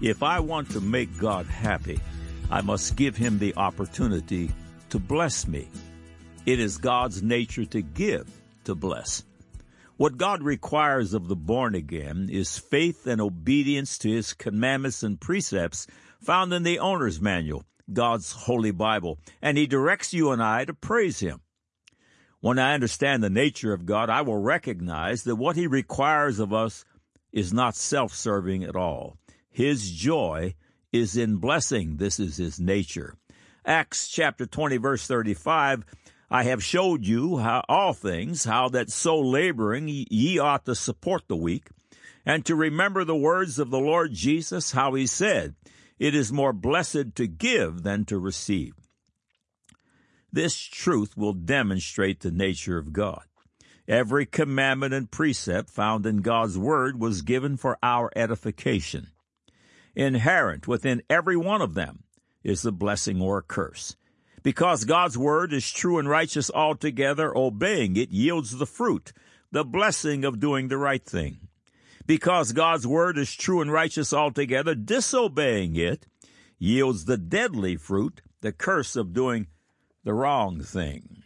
If I want to make God happy, I must give him the opportunity to bless me. It is God's nature to give, to bless. What God requires of the born again is faith and obedience to his commandments and precepts found in the owner's manual, God's holy Bible, and he directs you and I to praise him. When I understand the nature of God, I will recognize that what he requires of us is not self-serving at all. His joy is in blessing. This is his nature. Acts chapter 20 verse 35 I have showed you how all things, how that so laboring ye ought to support the weak, and to remember the words of the Lord Jesus, how he said, It is more blessed to give than to receive. This truth will demonstrate the nature of God. Every commandment and precept found in God's Word was given for our edification. Inherent within every one of them is the blessing or curse. Because God's word is true and righteous altogether, obeying it yields the fruit, the blessing of doing the right thing. Because God's word is true and righteous altogether, disobeying it yields the deadly fruit, the curse of doing the wrong thing.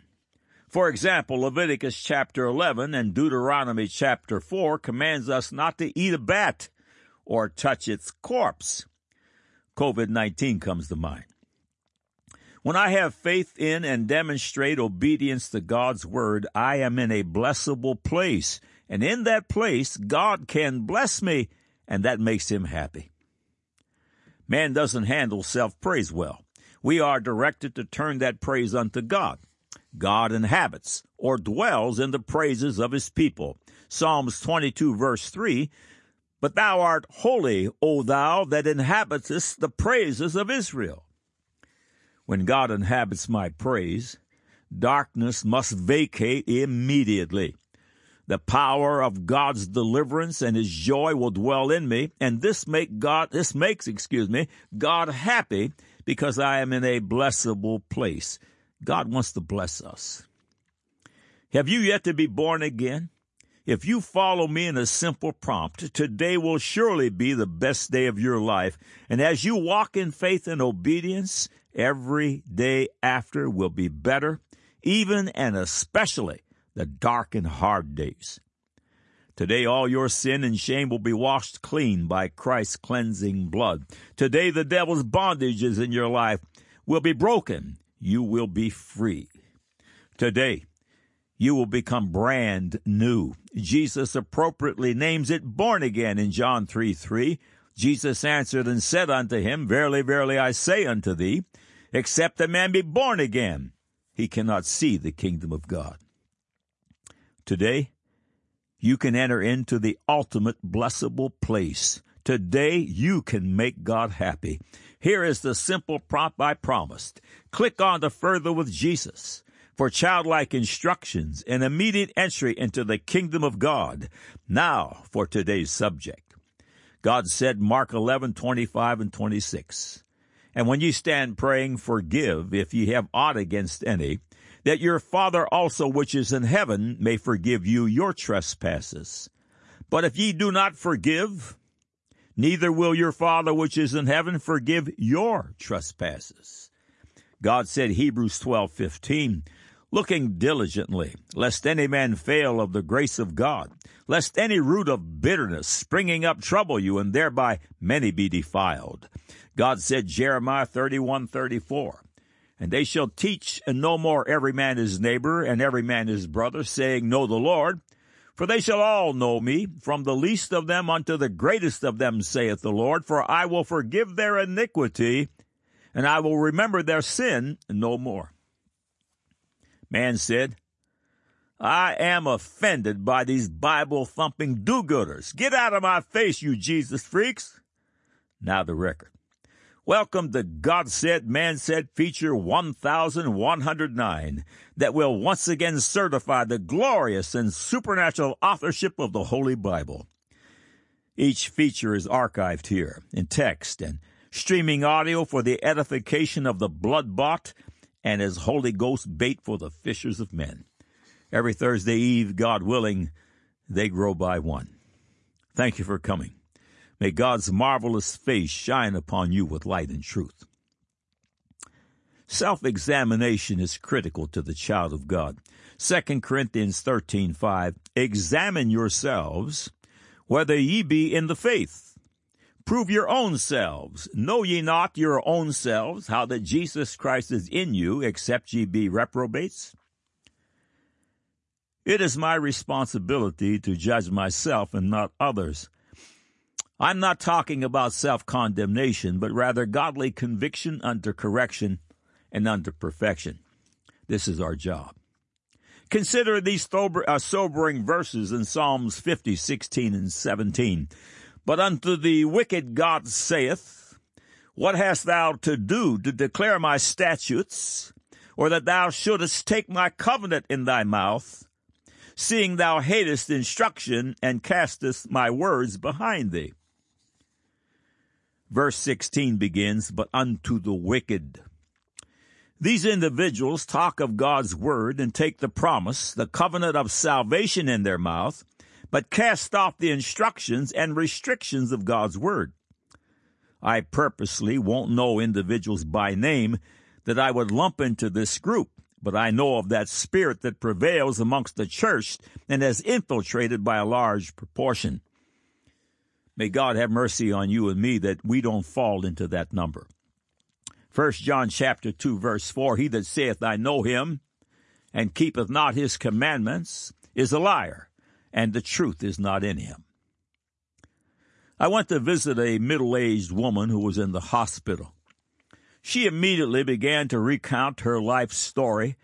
For example, Leviticus chapter 11 and Deuteronomy chapter 4 commands us not to eat a bat or touch its corpse. COVID 19 comes to mind. When I have faith in and demonstrate obedience to God's word, I am in a blessable place. And in that place, God can bless me, and that makes him happy. Man doesn't handle self praise well. We are directed to turn that praise unto God. God inhabits or dwells in the praises of his people. Psalms 22 verse 3 But thou art holy, O thou that inhabitest the praises of Israel. When God inhabits my praise, darkness must vacate immediately. The power of God's deliverance and his joy will dwell in me, and this make God this makes, excuse me, God happy because I am in a blessable place. God wants to bless us. Have you yet to be born again? If you follow me in a simple prompt, today will surely be the best day of your life. And as you walk in faith and obedience, Every day after will be better, even and especially the dark and hard days. Today, all your sin and shame will be washed clean by Christ's cleansing blood. Today, the devil's bondages in your life will be broken. You will be free. Today, you will become brand new. Jesus appropriately names it born again in John 3 3. Jesus answered and said unto him, Verily, verily, I say unto thee, Except a man be born again, he cannot see the kingdom of God. Today, you can enter into the ultimate blessable place. Today, you can make God happy. Here is the simple prompt I promised. Click on the Further with Jesus for childlike instructions and immediate entry into the kingdom of God. Now for today's subject. God said, Mark 11, 25 and 26. And when ye stand praying, forgive if ye have aught against any, that your Father also which is in heaven may forgive you your trespasses. But if ye do not forgive, neither will your Father which is in heaven forgive your trespasses. God said, Hebrews twelve fifteen, looking diligently, lest any man fail of the grace of God, lest any root of bitterness springing up trouble you, and thereby many be defiled. God said, Jeremiah 31 34, And they shall teach and no more every man his neighbor and every man his brother, saying, Know the Lord. For they shall all know me, from the least of them unto the greatest of them, saith the Lord. For I will forgive their iniquity, and I will remember their sin no more. Man said, I am offended by these Bible thumping do gooders. Get out of my face, you Jesus freaks. Now the record. Welcome to God Said, Man Said feature 1109 that will once again certify the glorious and supernatural authorship of the Holy Bible. Each feature is archived here in text and streaming audio for the edification of the blood bought and as Holy Ghost bait for the fishers of men. Every Thursday Eve, God willing, they grow by one. Thank you for coming. May God's marvelous face shine upon you with light and truth. Self-examination is critical to the child of God. 2 Corinthians 13:5 Examine yourselves whether ye be in the faith. Prove your own selves. Know ye not your own selves how that Jesus Christ is in you, except ye be reprobates? It is my responsibility to judge myself and not others. I'm not talking about self condemnation, but rather godly conviction under correction and under perfection. This is our job. Consider these sober, uh, sobering verses in Psalms 50, 16, and 17. But unto the wicked God saith, What hast thou to do to declare my statutes, or that thou shouldest take my covenant in thy mouth, seeing thou hatest instruction and castest my words behind thee? Verse 16 begins, But unto the wicked. These individuals talk of God's word and take the promise, the covenant of salvation in their mouth, but cast off the instructions and restrictions of God's word. I purposely won't know individuals by name that I would lump into this group, but I know of that spirit that prevails amongst the church and has infiltrated by a large proportion. May God have mercy on you and me that we don't fall into that number. First John chapter 2 verse 4, he that saith, I know him, and keepeth not his commandments, is a liar, and the truth is not in him. I went to visit a middle-aged woman who was in the hospital. She immediately began to recount her life story,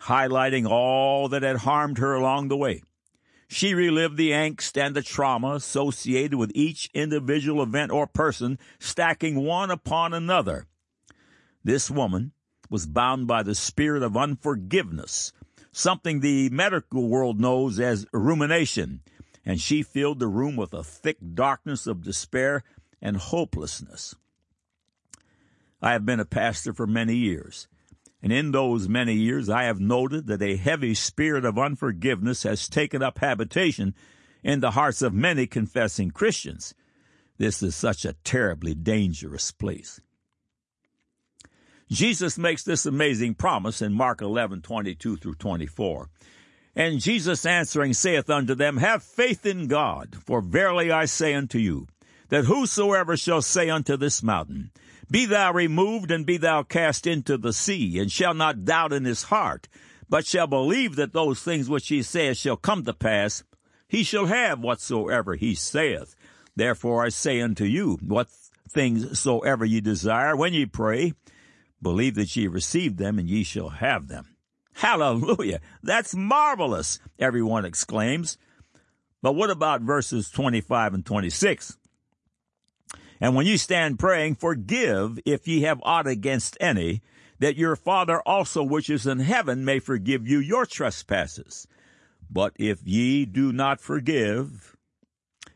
highlighting all that had harmed her along the way. She relived the angst and the trauma associated with each individual event or person, stacking one upon another. This woman was bound by the spirit of unforgiveness, something the medical world knows as rumination, and she filled the room with a thick darkness of despair and hopelessness. I have been a pastor for many years, and in those many years, I have noted that a heavy spirit of unforgiveness has taken up habitation in the hearts of many confessing Christians. This is such a terribly dangerous place. Jesus makes this amazing promise in Mark 11, 22 through 24. And Jesus answering saith unto them, Have faith in God, for verily I say unto you, that whosoever shall say unto this mountain, be thou removed and be thou cast into the sea, and shall not doubt in his heart, but shall believe that those things which he saith shall come to pass, he shall have whatsoever he saith. Therefore I say unto you, what things soever ye desire, when ye pray, believe that ye receive them, and ye shall have them. Hallelujah! That's marvelous, everyone exclaims. But what about verses 25 and 26? And when you stand praying, forgive if ye have aught against any, that your Father also which is in heaven may forgive you your trespasses. But if ye do not forgive,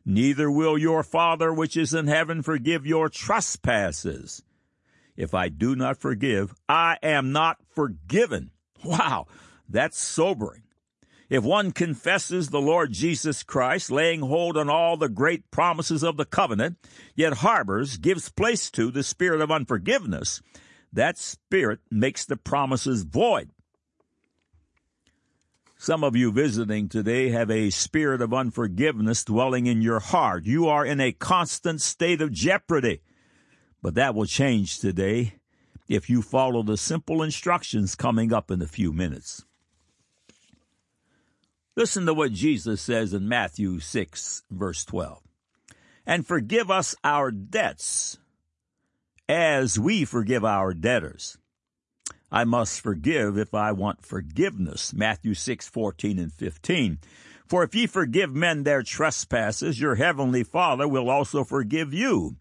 neither will your Father which is in heaven forgive your trespasses. If I do not forgive, I am not forgiven. Wow, that's sobering. If one confesses the Lord Jesus Christ, laying hold on all the great promises of the covenant, yet harbors, gives place to the spirit of unforgiveness, that spirit makes the promises void. Some of you visiting today have a spirit of unforgiveness dwelling in your heart. You are in a constant state of jeopardy. But that will change today if you follow the simple instructions coming up in a few minutes. Listen to what Jesus says in Matthew 6, verse 12. And forgive us our debts as we forgive our debtors. I must forgive if I want forgiveness. Matthew 6, 14 and 15. For if ye forgive men their trespasses, your heavenly Father will also forgive you.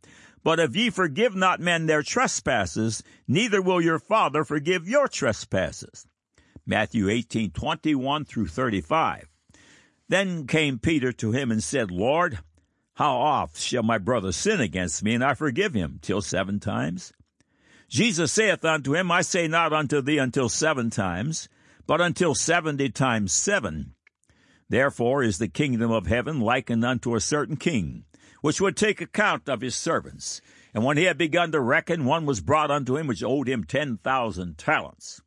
But if ye forgive not men their trespasses, neither will your Father forgive your trespasses. Matthew 18, 21 through 35. Then came Peter to him and said, Lord, how oft shall my brother sin against me, and I forgive him? Till seven times? Jesus saith unto him, I say not unto thee until seven times, but until seventy times seven. Therefore is the kingdom of heaven likened unto a certain king, which would take account of his servants. And when he had begun to reckon, one was brought unto him which owed him ten thousand talents.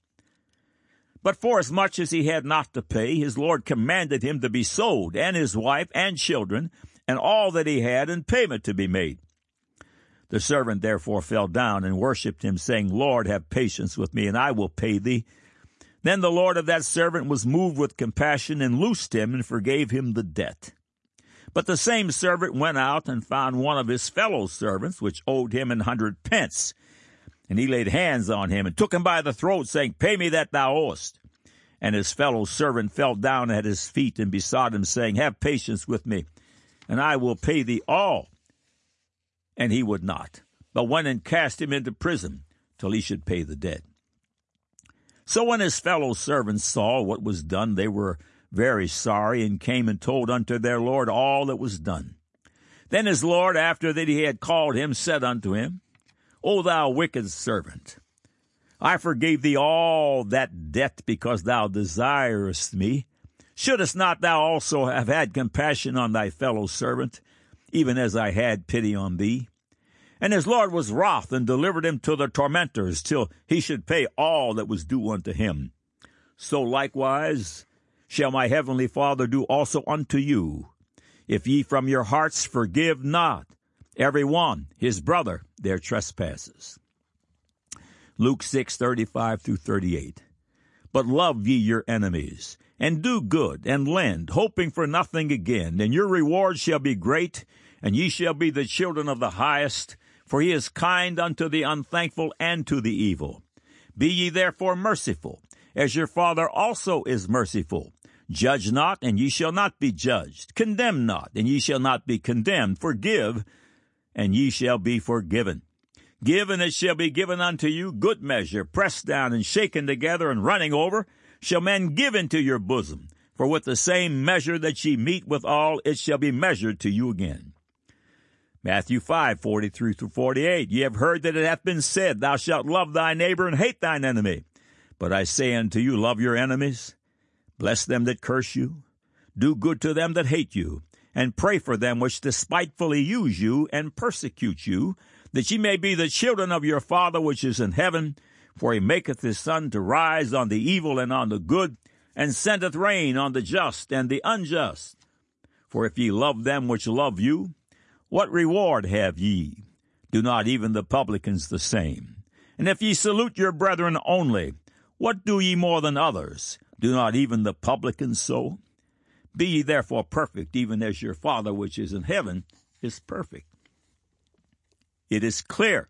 But forasmuch as he had not to pay, his Lord commanded him to be sold, and his wife and children, and all that he had, and payment to be made. The servant therefore fell down and worshipped him, saying, Lord, have patience with me, and I will pay thee. Then the Lord of that servant was moved with compassion, and loosed him, and forgave him the debt. But the same servant went out and found one of his fellow servants, which owed him an hundred pence. And he laid hands on him and took him by the throat, saying, Pay me that thou owest. And his fellow servant fell down at his feet and besought him, saying, Have patience with me, and I will pay thee all. And he would not, but went and cast him into prison till he should pay the debt. So when his fellow servants saw what was done, they were very sorry, and came and told unto their Lord all that was done. Then his Lord, after that he had called him, said unto him, O thou wicked servant, I forgave thee all that debt because thou desirest me. Shouldest not thou also have had compassion on thy fellow servant, even as I had pity on thee? And his Lord was wroth and delivered him to the tormentors till he should pay all that was due unto him. So likewise shall my heavenly Father do also unto you, if ye from your hearts forgive not every one his brother their trespasses. Luke 6, 35 through 38. But love ye your enemies, and do good, and lend, hoping for nothing again, and your reward shall be great, and ye shall be the children of the highest, for he is kind unto the unthankful and to the evil. Be ye therefore merciful, as your Father also is merciful. Judge not, and ye shall not be judged. Condemn not, and ye shall not be condemned. Forgive, and ye shall be forgiven. Give, and it shall be given unto you good measure, pressed down and shaken together and running over, shall men give into your bosom. For with the same measure that ye meet withal, it shall be measured to you again. Matthew 5, 43 through 48. Ye have heard that it hath been said, Thou shalt love thy neighbor and hate thine enemy. But I say unto you, love your enemies, bless them that curse you, do good to them that hate you, and pray for them which despitefully use you and persecute you, that ye may be the children of your Father which is in heaven. For he maketh his sun to rise on the evil and on the good, and sendeth rain on the just and the unjust. For if ye love them which love you, what reward have ye? Do not even the publicans the same? And if ye salute your brethren only, what do ye more than others? Do not even the publicans so? Be ye therefore perfect, even as your Father which is in heaven is perfect. It is clear.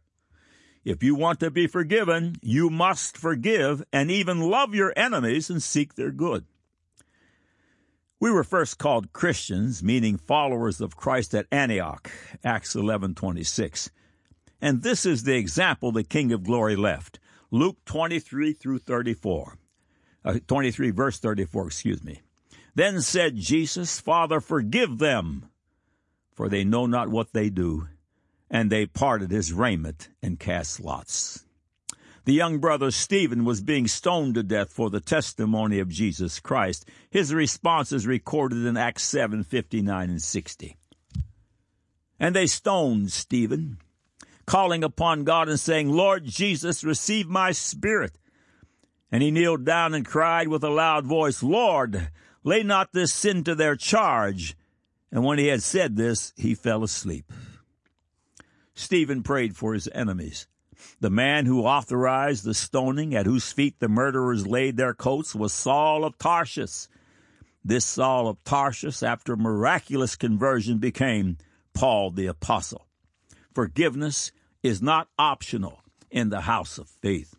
If you want to be forgiven, you must forgive and even love your enemies and seek their good. We were first called Christians, meaning followers of Christ at Antioch, Acts 11:26. And this is the example the King of Glory left. Luke 23 through 34. Uh, 23 verse 34, excuse me. Then said Jesus, Father, forgive them, for they know not what they do and they parted his raiment and cast lots. The young brother Stephen was being stoned to death for the testimony of Jesus Christ. His response is recorded in Acts 7 59 and 60. And they stoned Stephen, calling upon God and saying, Lord Jesus, receive my spirit. And he kneeled down and cried with a loud voice, Lord, lay not this sin to their charge. And when he had said this, he fell asleep. Stephen prayed for his enemies. The man who authorized the stoning, at whose feet the murderers laid their coats, was Saul of Tarsus. This Saul of Tarsus, after miraculous conversion, became Paul the Apostle. Forgiveness is not optional in the house of faith.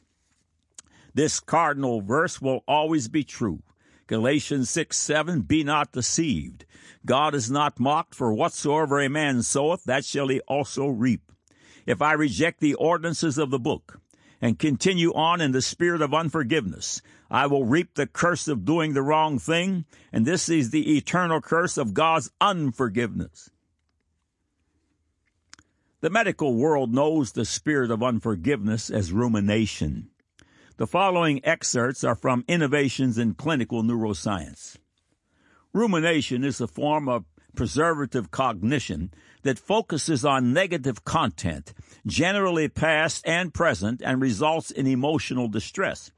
This cardinal verse will always be true. Galatians 6 7, be not deceived. God is not mocked, for whatsoever a man soweth, that shall he also reap. If I reject the ordinances of the book and continue on in the spirit of unforgiveness, I will reap the curse of doing the wrong thing, and this is the eternal curse of God's unforgiveness. The medical world knows the spirit of unforgiveness as rumination. The following excerpts are from Innovations in Clinical Neuroscience. Rumination is a form of perseverative cognition that focuses on negative content, generally past and present, and results in emotional distress.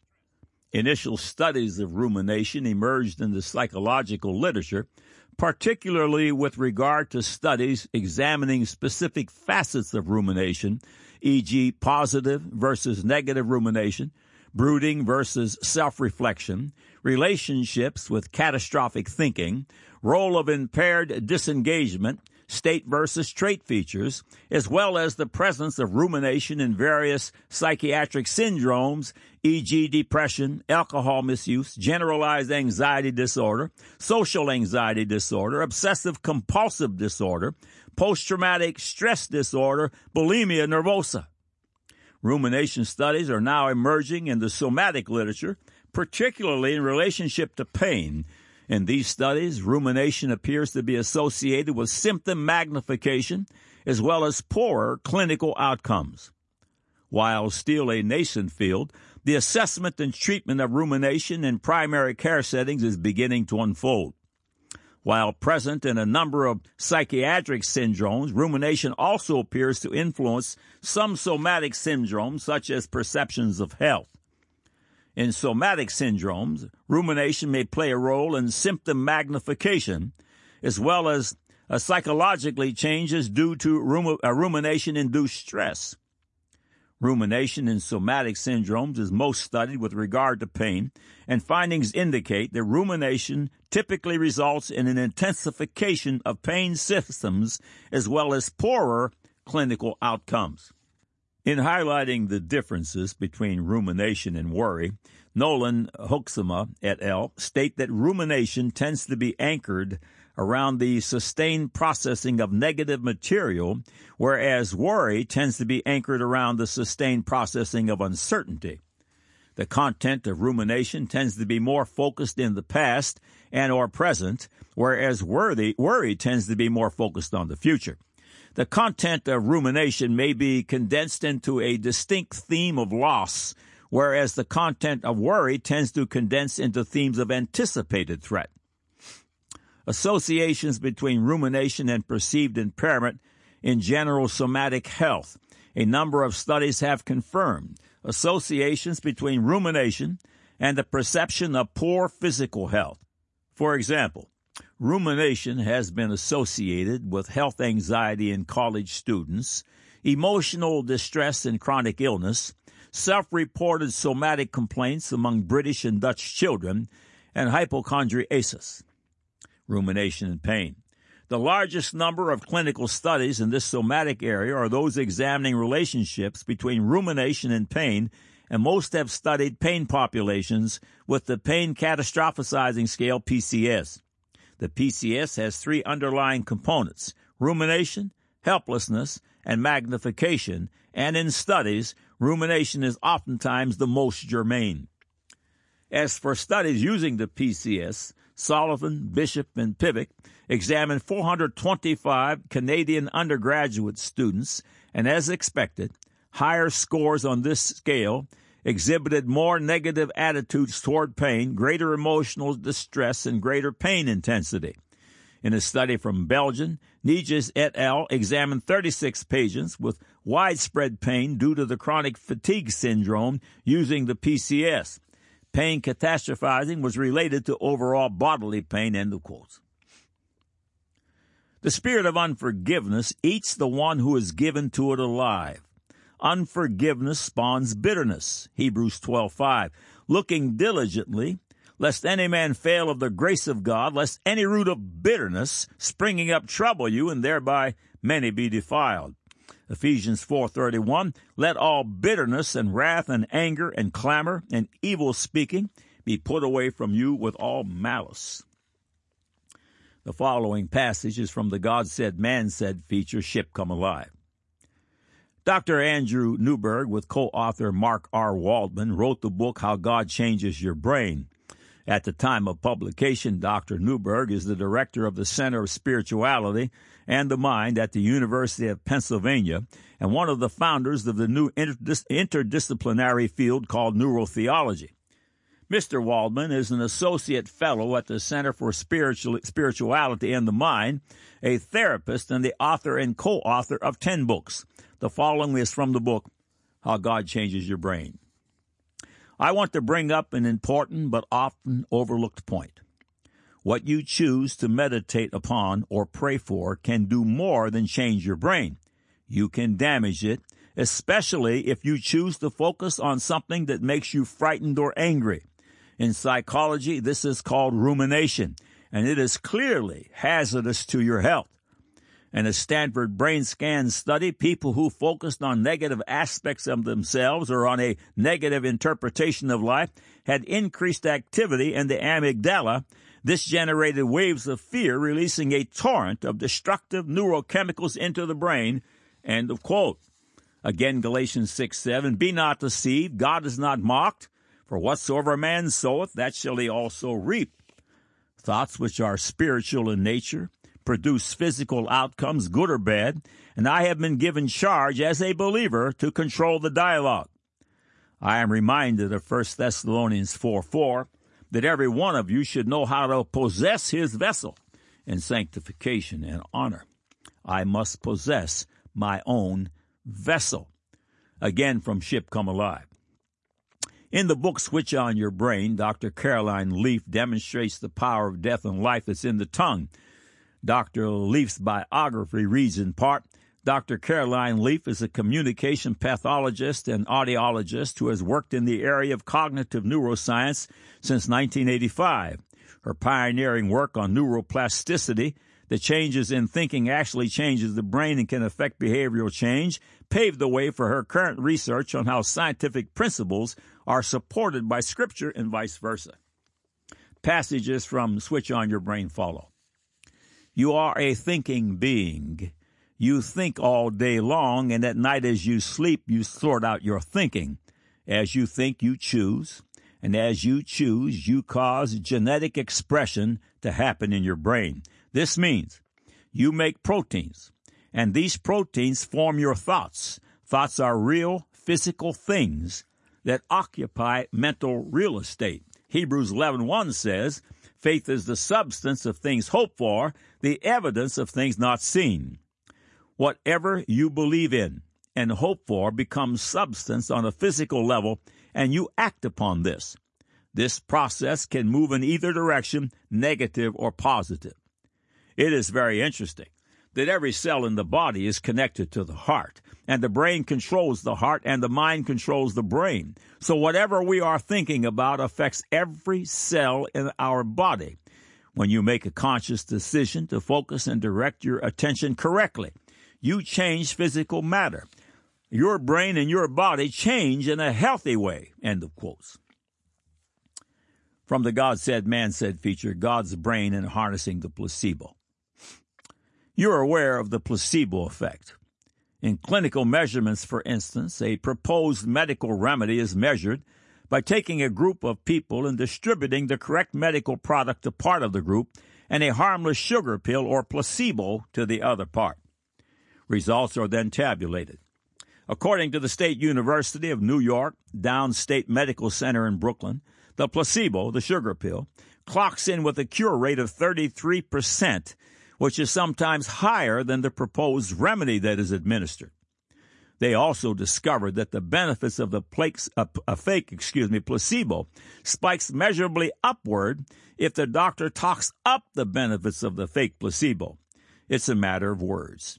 Initial studies of rumination emerged in the psychological literature, particularly with regard to studies examining specific facets of rumination, e.g., positive versus negative rumination, brooding versus self reflection, relationships with catastrophic thinking, role of impaired disengagement, state versus trait features, as well as the presence of rumination in various psychiatric syndromes, e.g., depression, alcohol misuse, generalized anxiety disorder, social anxiety disorder, obsessive compulsive disorder, post traumatic stress disorder, bulimia nervosa. Rumination studies are now emerging in the somatic literature, particularly in relationship to pain, in these studies, rumination appears to be associated with symptom magnification as well as poorer clinical outcomes. While still a nascent field, the assessment and treatment of rumination in primary care settings is beginning to unfold. While present in a number of psychiatric syndromes, rumination also appears to influence some somatic syndromes such as perceptions of health. In somatic syndromes, rumination may play a role in symptom magnification as well as psychologically changes due to rum- rumination induced stress. Rumination in somatic syndromes is most studied with regard to pain, and findings indicate that rumination typically results in an intensification of pain symptoms as well as poorer clinical outcomes. In highlighting the differences between rumination and worry, Nolen Hoeksema et al. state that rumination tends to be anchored around the sustained processing of negative material, whereas worry tends to be anchored around the sustained processing of uncertainty. The content of rumination tends to be more focused in the past and or present, whereas worry, worry tends to be more focused on the future. The content of rumination may be condensed into a distinct theme of loss, whereas the content of worry tends to condense into themes of anticipated threat. Associations between rumination and perceived impairment in general somatic health. A number of studies have confirmed associations between rumination and the perception of poor physical health. For example, Rumination has been associated with health anxiety in college students, emotional distress and chronic illness, self reported somatic complaints among British and Dutch children, and hypochondriasis. Rumination and pain. The largest number of clinical studies in this somatic area are those examining relationships between rumination and pain, and most have studied pain populations with the Pain Catastrophizing Scale PCS. The PCS has three underlying components rumination, helplessness, and magnification, and in studies, rumination is oftentimes the most germane. As for studies using the PCS, Sullivan, Bishop, and Pivik examined 425 Canadian undergraduate students, and as expected, higher scores on this scale exhibited more negative attitudes toward pain, greater emotional distress, and greater pain intensity. In a study from Belgium, Nijs et al. examined 36 patients with widespread pain due to the chronic fatigue syndrome using the PCS. Pain catastrophizing was related to overall bodily pain, end of quotes. The spirit of unforgiveness eats the one who is given to it alive. Unforgiveness spawns bitterness. Hebrews 12:5. Looking diligently, lest any man fail of the grace of God, lest any root of bitterness springing up trouble you, and thereby many be defiled. Ephesians 4:31 Let all bitterness and wrath and anger and clamor and evil speaking be put away from you with all malice. The following passage is from the God said man said feature Ship Come Alive. Dr. Andrew Newberg, with co author Mark R. Waldman, wrote the book How God Changes Your Brain. At the time of publication, Dr. Newberg is the director of the Center of Spirituality and the Mind at the University of Pennsylvania and one of the founders of the new interdisciplinary field called neurotheology. Mr. Waldman is an associate fellow at the Center for Spiritual, Spirituality and the Mind, a therapist, and the author and co author of 10 books. The following is from the book, How God Changes Your Brain. I want to bring up an important but often overlooked point. What you choose to meditate upon or pray for can do more than change your brain. You can damage it, especially if you choose to focus on something that makes you frightened or angry. In psychology, this is called rumination, and it is clearly hazardous to your health. In a Stanford brain scan study, people who focused on negative aspects of themselves or on a negative interpretation of life had increased activity in the amygdala. This generated waves of fear, releasing a torrent of destructive neurochemicals into the brain. End of quote. Again, Galatians 6 7, Be not deceived, God is not mocked. For whatsoever man soweth, that shall he also reap. Thoughts which are spiritual in nature produce physical outcomes, good or bad, and I have been given charge as a believer to control the dialogue. I am reminded of 1 Thessalonians 4 4 that every one of you should know how to possess his vessel in sanctification and honor. I must possess my own vessel. Again from Ship Come Alive. In the book Switch on Your Brain, Dr. Caroline Leaf demonstrates the power of death and life that's in the tongue. Dr. Leaf's biography reads in part Dr. Caroline Leaf is a communication pathologist and audiologist who has worked in the area of cognitive neuroscience since 1985. Her pioneering work on neuroplasticity, the changes in thinking actually changes the brain and can affect behavioral change, paved the way for her current research on how scientific principles are supported by Scripture and vice versa. Passages from Switch on Your Brain follow. You are a thinking being. You think all day long, and at night as you sleep, you sort out your thinking. As you think, you choose, and as you choose, you cause genetic expression to happen in your brain. This means you make proteins, and these proteins form your thoughts. Thoughts are real physical things that occupy mental real estate. Hebrews 11:1 says, "Faith is the substance of things hoped for, the evidence of things not seen." Whatever you believe in and hope for becomes substance on a physical level, and you act upon this. This process can move in either direction, negative or positive. It is very interesting that every cell in the body is connected to the heart, and the brain controls the heart, and the mind controls the brain. So whatever we are thinking about affects every cell in our body. When you make a conscious decision to focus and direct your attention correctly, you change physical matter. Your brain and your body change in a healthy way. End of quotes. From the God Said, Man Said feature, God's Brain and Harnessing the Placebo. You're aware of the placebo effect. In clinical measurements, for instance, a proposed medical remedy is measured by taking a group of people and distributing the correct medical product to part of the group and a harmless sugar pill or placebo to the other part. Results are then tabulated. According to the State University of New York Downstate Medical Center in Brooklyn, the placebo, the sugar pill, clocks in with a cure rate of 33% which is sometimes higher than the proposed remedy that is administered. They also discovered that the benefits of the plaques, uh, a, a fake, excuse me, placebo spikes measurably upward if the doctor talks up the benefits of the fake placebo. It's a matter of words.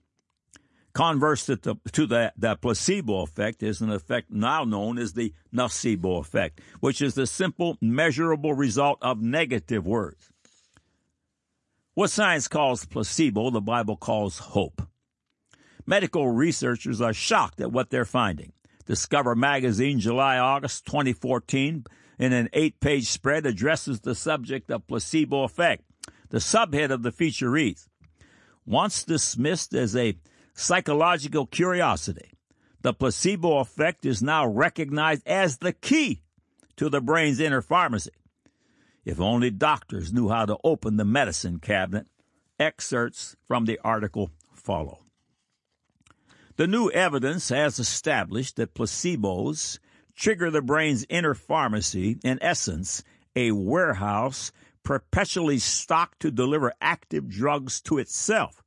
Converse to, the, to the, the placebo effect is an effect now known as the nocebo effect, which is the simple, measurable result of negative words. What science calls placebo, the Bible calls hope. Medical researchers are shocked at what they're finding. Discover Magazine, July August 2014, in an eight page spread, addresses the subject of placebo effect. The subhead of the feature reads Once dismissed as a psychological curiosity, the placebo effect is now recognized as the key to the brain's inner pharmacy. If only doctors knew how to open the medicine cabinet. Excerpts from the article follow. The new evidence has established that placebos trigger the brain's inner pharmacy, in essence, a warehouse perpetually stocked to deliver active drugs to itself.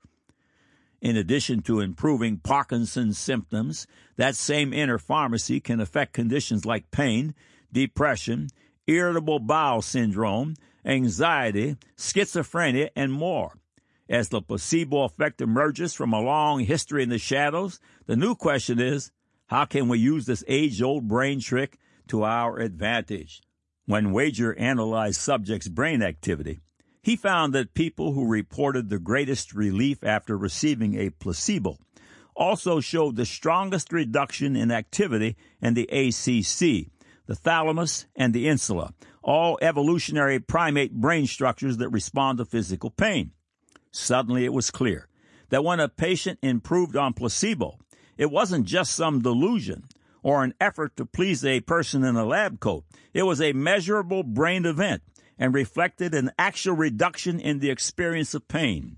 In addition to improving Parkinson's symptoms, that same inner pharmacy can affect conditions like pain, depression, irritable bowel syndrome, anxiety, schizophrenia, and more. As the placebo effect emerges from a long history in the shadows, the new question is how can we use this age old brain trick to our advantage? When Wager analyzed subjects' brain activity, he found that people who reported the greatest relief after receiving a placebo also showed the strongest reduction in activity in the ACC, the thalamus, and the insula, all evolutionary primate brain structures that respond to physical pain. Suddenly it was clear that when a patient improved on placebo, it wasn't just some delusion or an effort to please a person in a lab coat. It was a measurable brain event and reflected an actual reduction in the experience of pain.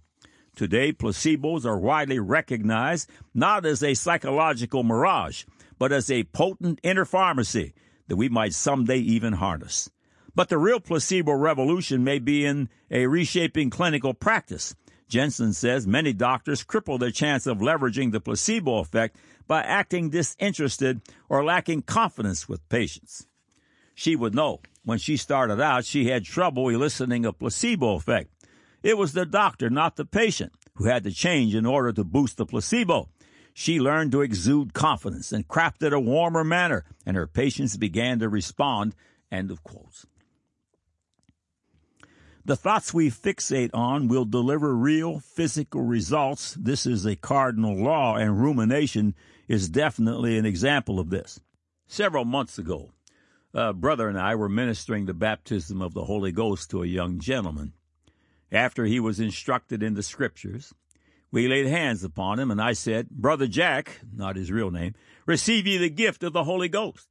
Today, placebos are widely recognized not as a psychological mirage, but as a potent inner pharmacy that we might someday even harness. But the real placebo revolution may be in a reshaping clinical practice. Jensen says many doctors cripple their chance of leveraging the placebo effect by acting disinterested or lacking confidence with patients. She would know when she started out she had trouble eliciting a placebo effect. It was the doctor, not the patient, who had to change in order to boost the placebo. She learned to exude confidence and crafted a warmer manner, and her patients began to respond. End of quotes. The thoughts we fixate on will deliver real physical results. This is a cardinal law, and rumination is definitely an example of this. Several months ago, a brother and I were ministering the baptism of the Holy Ghost to a young gentleman. After he was instructed in the scriptures, we laid hands upon him, and I said, Brother Jack, not his real name, receive ye the gift of the Holy Ghost.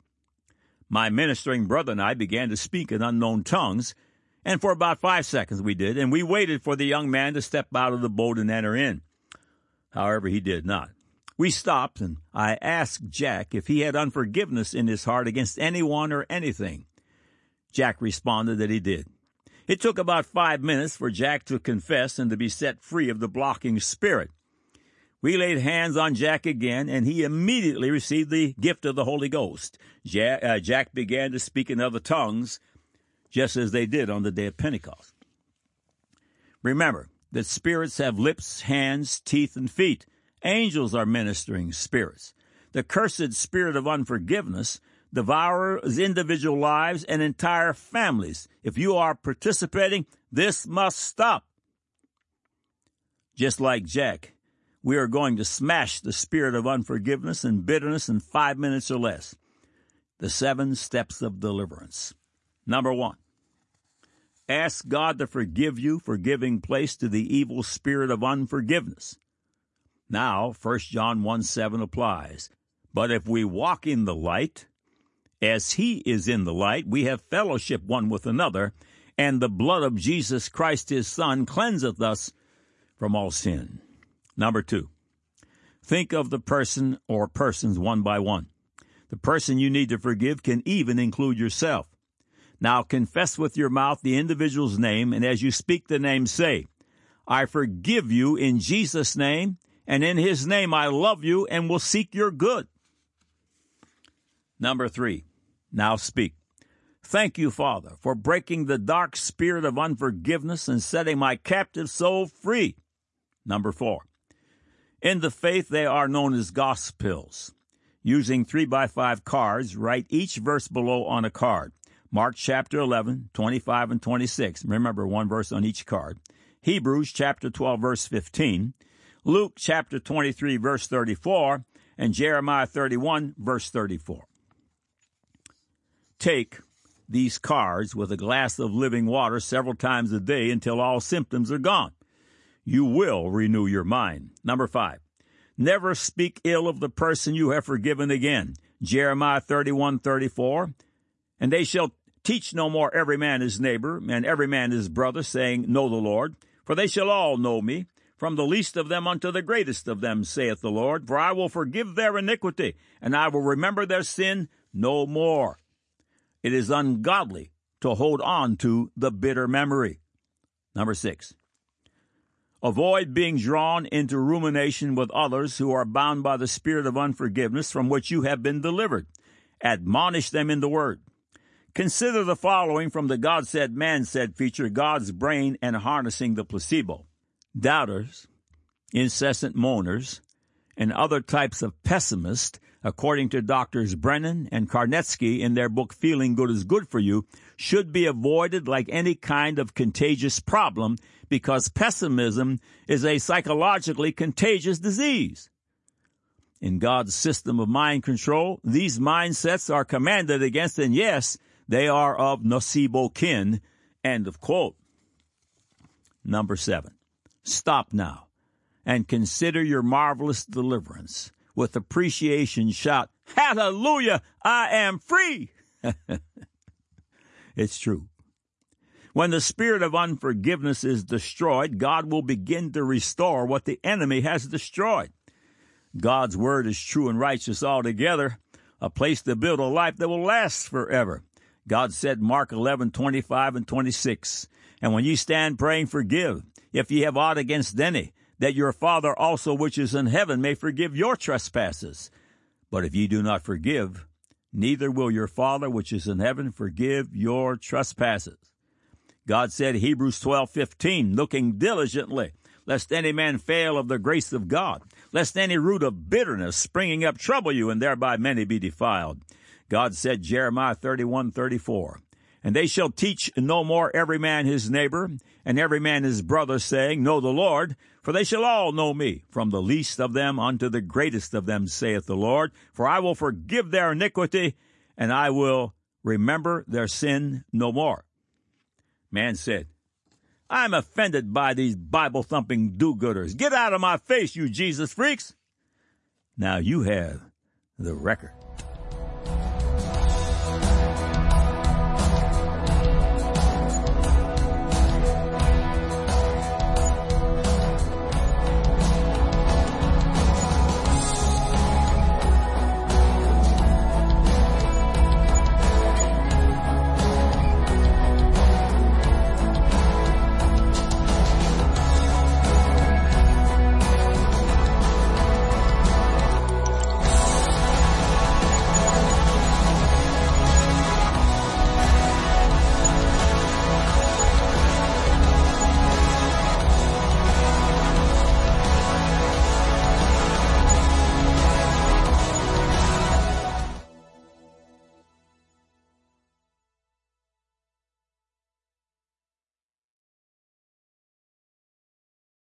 My ministering brother and I began to speak in unknown tongues, and for about five seconds we did, and we waited for the young man to step out of the boat and enter in. However, he did not. We stopped, and I asked Jack if he had unforgiveness in his heart against anyone or anything. Jack responded that he did. It took about five minutes for Jack to confess and to be set free of the blocking spirit. We laid hands on Jack again, and he immediately received the gift of the Holy Ghost. Jack, uh, Jack began to speak in other tongues, just as they did on the day of Pentecost. Remember that spirits have lips, hands, teeth, and feet. Angels are ministering spirits. The cursed spirit of unforgiveness devours individual lives and entire families. If you are participating, this must stop. Just like Jack, we are going to smash the spirit of unforgiveness and bitterness in five minutes or less. The seven steps of deliverance. Number one, ask God to forgive you for giving place to the evil spirit of unforgiveness. Now, 1 John 1 7 applies. But if we walk in the light, as he is in the light, we have fellowship one with another, and the blood of Jesus Christ his Son cleanseth us from all sin. Number two, think of the person or persons one by one. The person you need to forgive can even include yourself. Now confess with your mouth the individual's name, and as you speak the name, say, I forgive you in Jesus' name, and in his name I love you and will seek your good. Number three, now speak. Thank you, Father, for breaking the dark spirit of unforgiveness and setting my captive soul free. Number four, in the faith they are known as gospels. Using three by five cards, write each verse below on a card. Mark chapter 11, 25 and 26. Remember one verse on each card. Hebrews chapter 12 verse 15. Luke chapter 23 verse 34 and Jeremiah 31 verse 34. Take these cards with a glass of living water several times a day until all symptoms are gone. You will renew your mind. Number five, never speak ill of the person you have forgiven again. Jeremiah 31 34. And they shall Teach no more every man his neighbor, and every man his brother, saying, Know the Lord. For they shall all know me, from the least of them unto the greatest of them, saith the Lord. For I will forgive their iniquity, and I will remember their sin no more. It is ungodly to hold on to the bitter memory. Number six, avoid being drawn into rumination with others who are bound by the spirit of unforgiveness from which you have been delivered. Admonish them in the word. Consider the following from the God said, man said feature God's brain and harnessing the placebo. Doubters, incessant moaners, and other types of pessimists, according to doctors Brennan and Charnetski in their book Feeling Good is Good for You, should be avoided like any kind of contagious problem because pessimism is a psychologically contagious disease. In God's system of mind control, these mindsets are commanded against, and yes, they are of nocebo kin. End of quote. Number seven. Stop now and consider your marvelous deliverance. With appreciation, shout, Hallelujah! I am free! it's true. When the spirit of unforgiveness is destroyed, God will begin to restore what the enemy has destroyed. God's word is true and righteous altogether, a place to build a life that will last forever. God said, Mark 11, 25 and 26, And when ye stand praying, forgive, if ye have aught against any, that your Father also which is in heaven may forgive your trespasses. But if ye do not forgive, neither will your Father which is in heaven forgive your trespasses. God said, Hebrews twelve fifteen, looking diligently, lest any man fail of the grace of God, lest any root of bitterness springing up trouble you, and thereby many be defiled. God said, Jeremiah thirty one thirty four, and they shall teach no more every man his neighbor, and every man his brother, saying, Know the Lord, for they shall all know me, from the least of them unto the greatest of them, saith the Lord. For I will forgive their iniquity, and I will remember their sin no more. Man said, I'm offended by these Bible thumping do gooders. Get out of my face, you Jesus freaks. Now you have the record.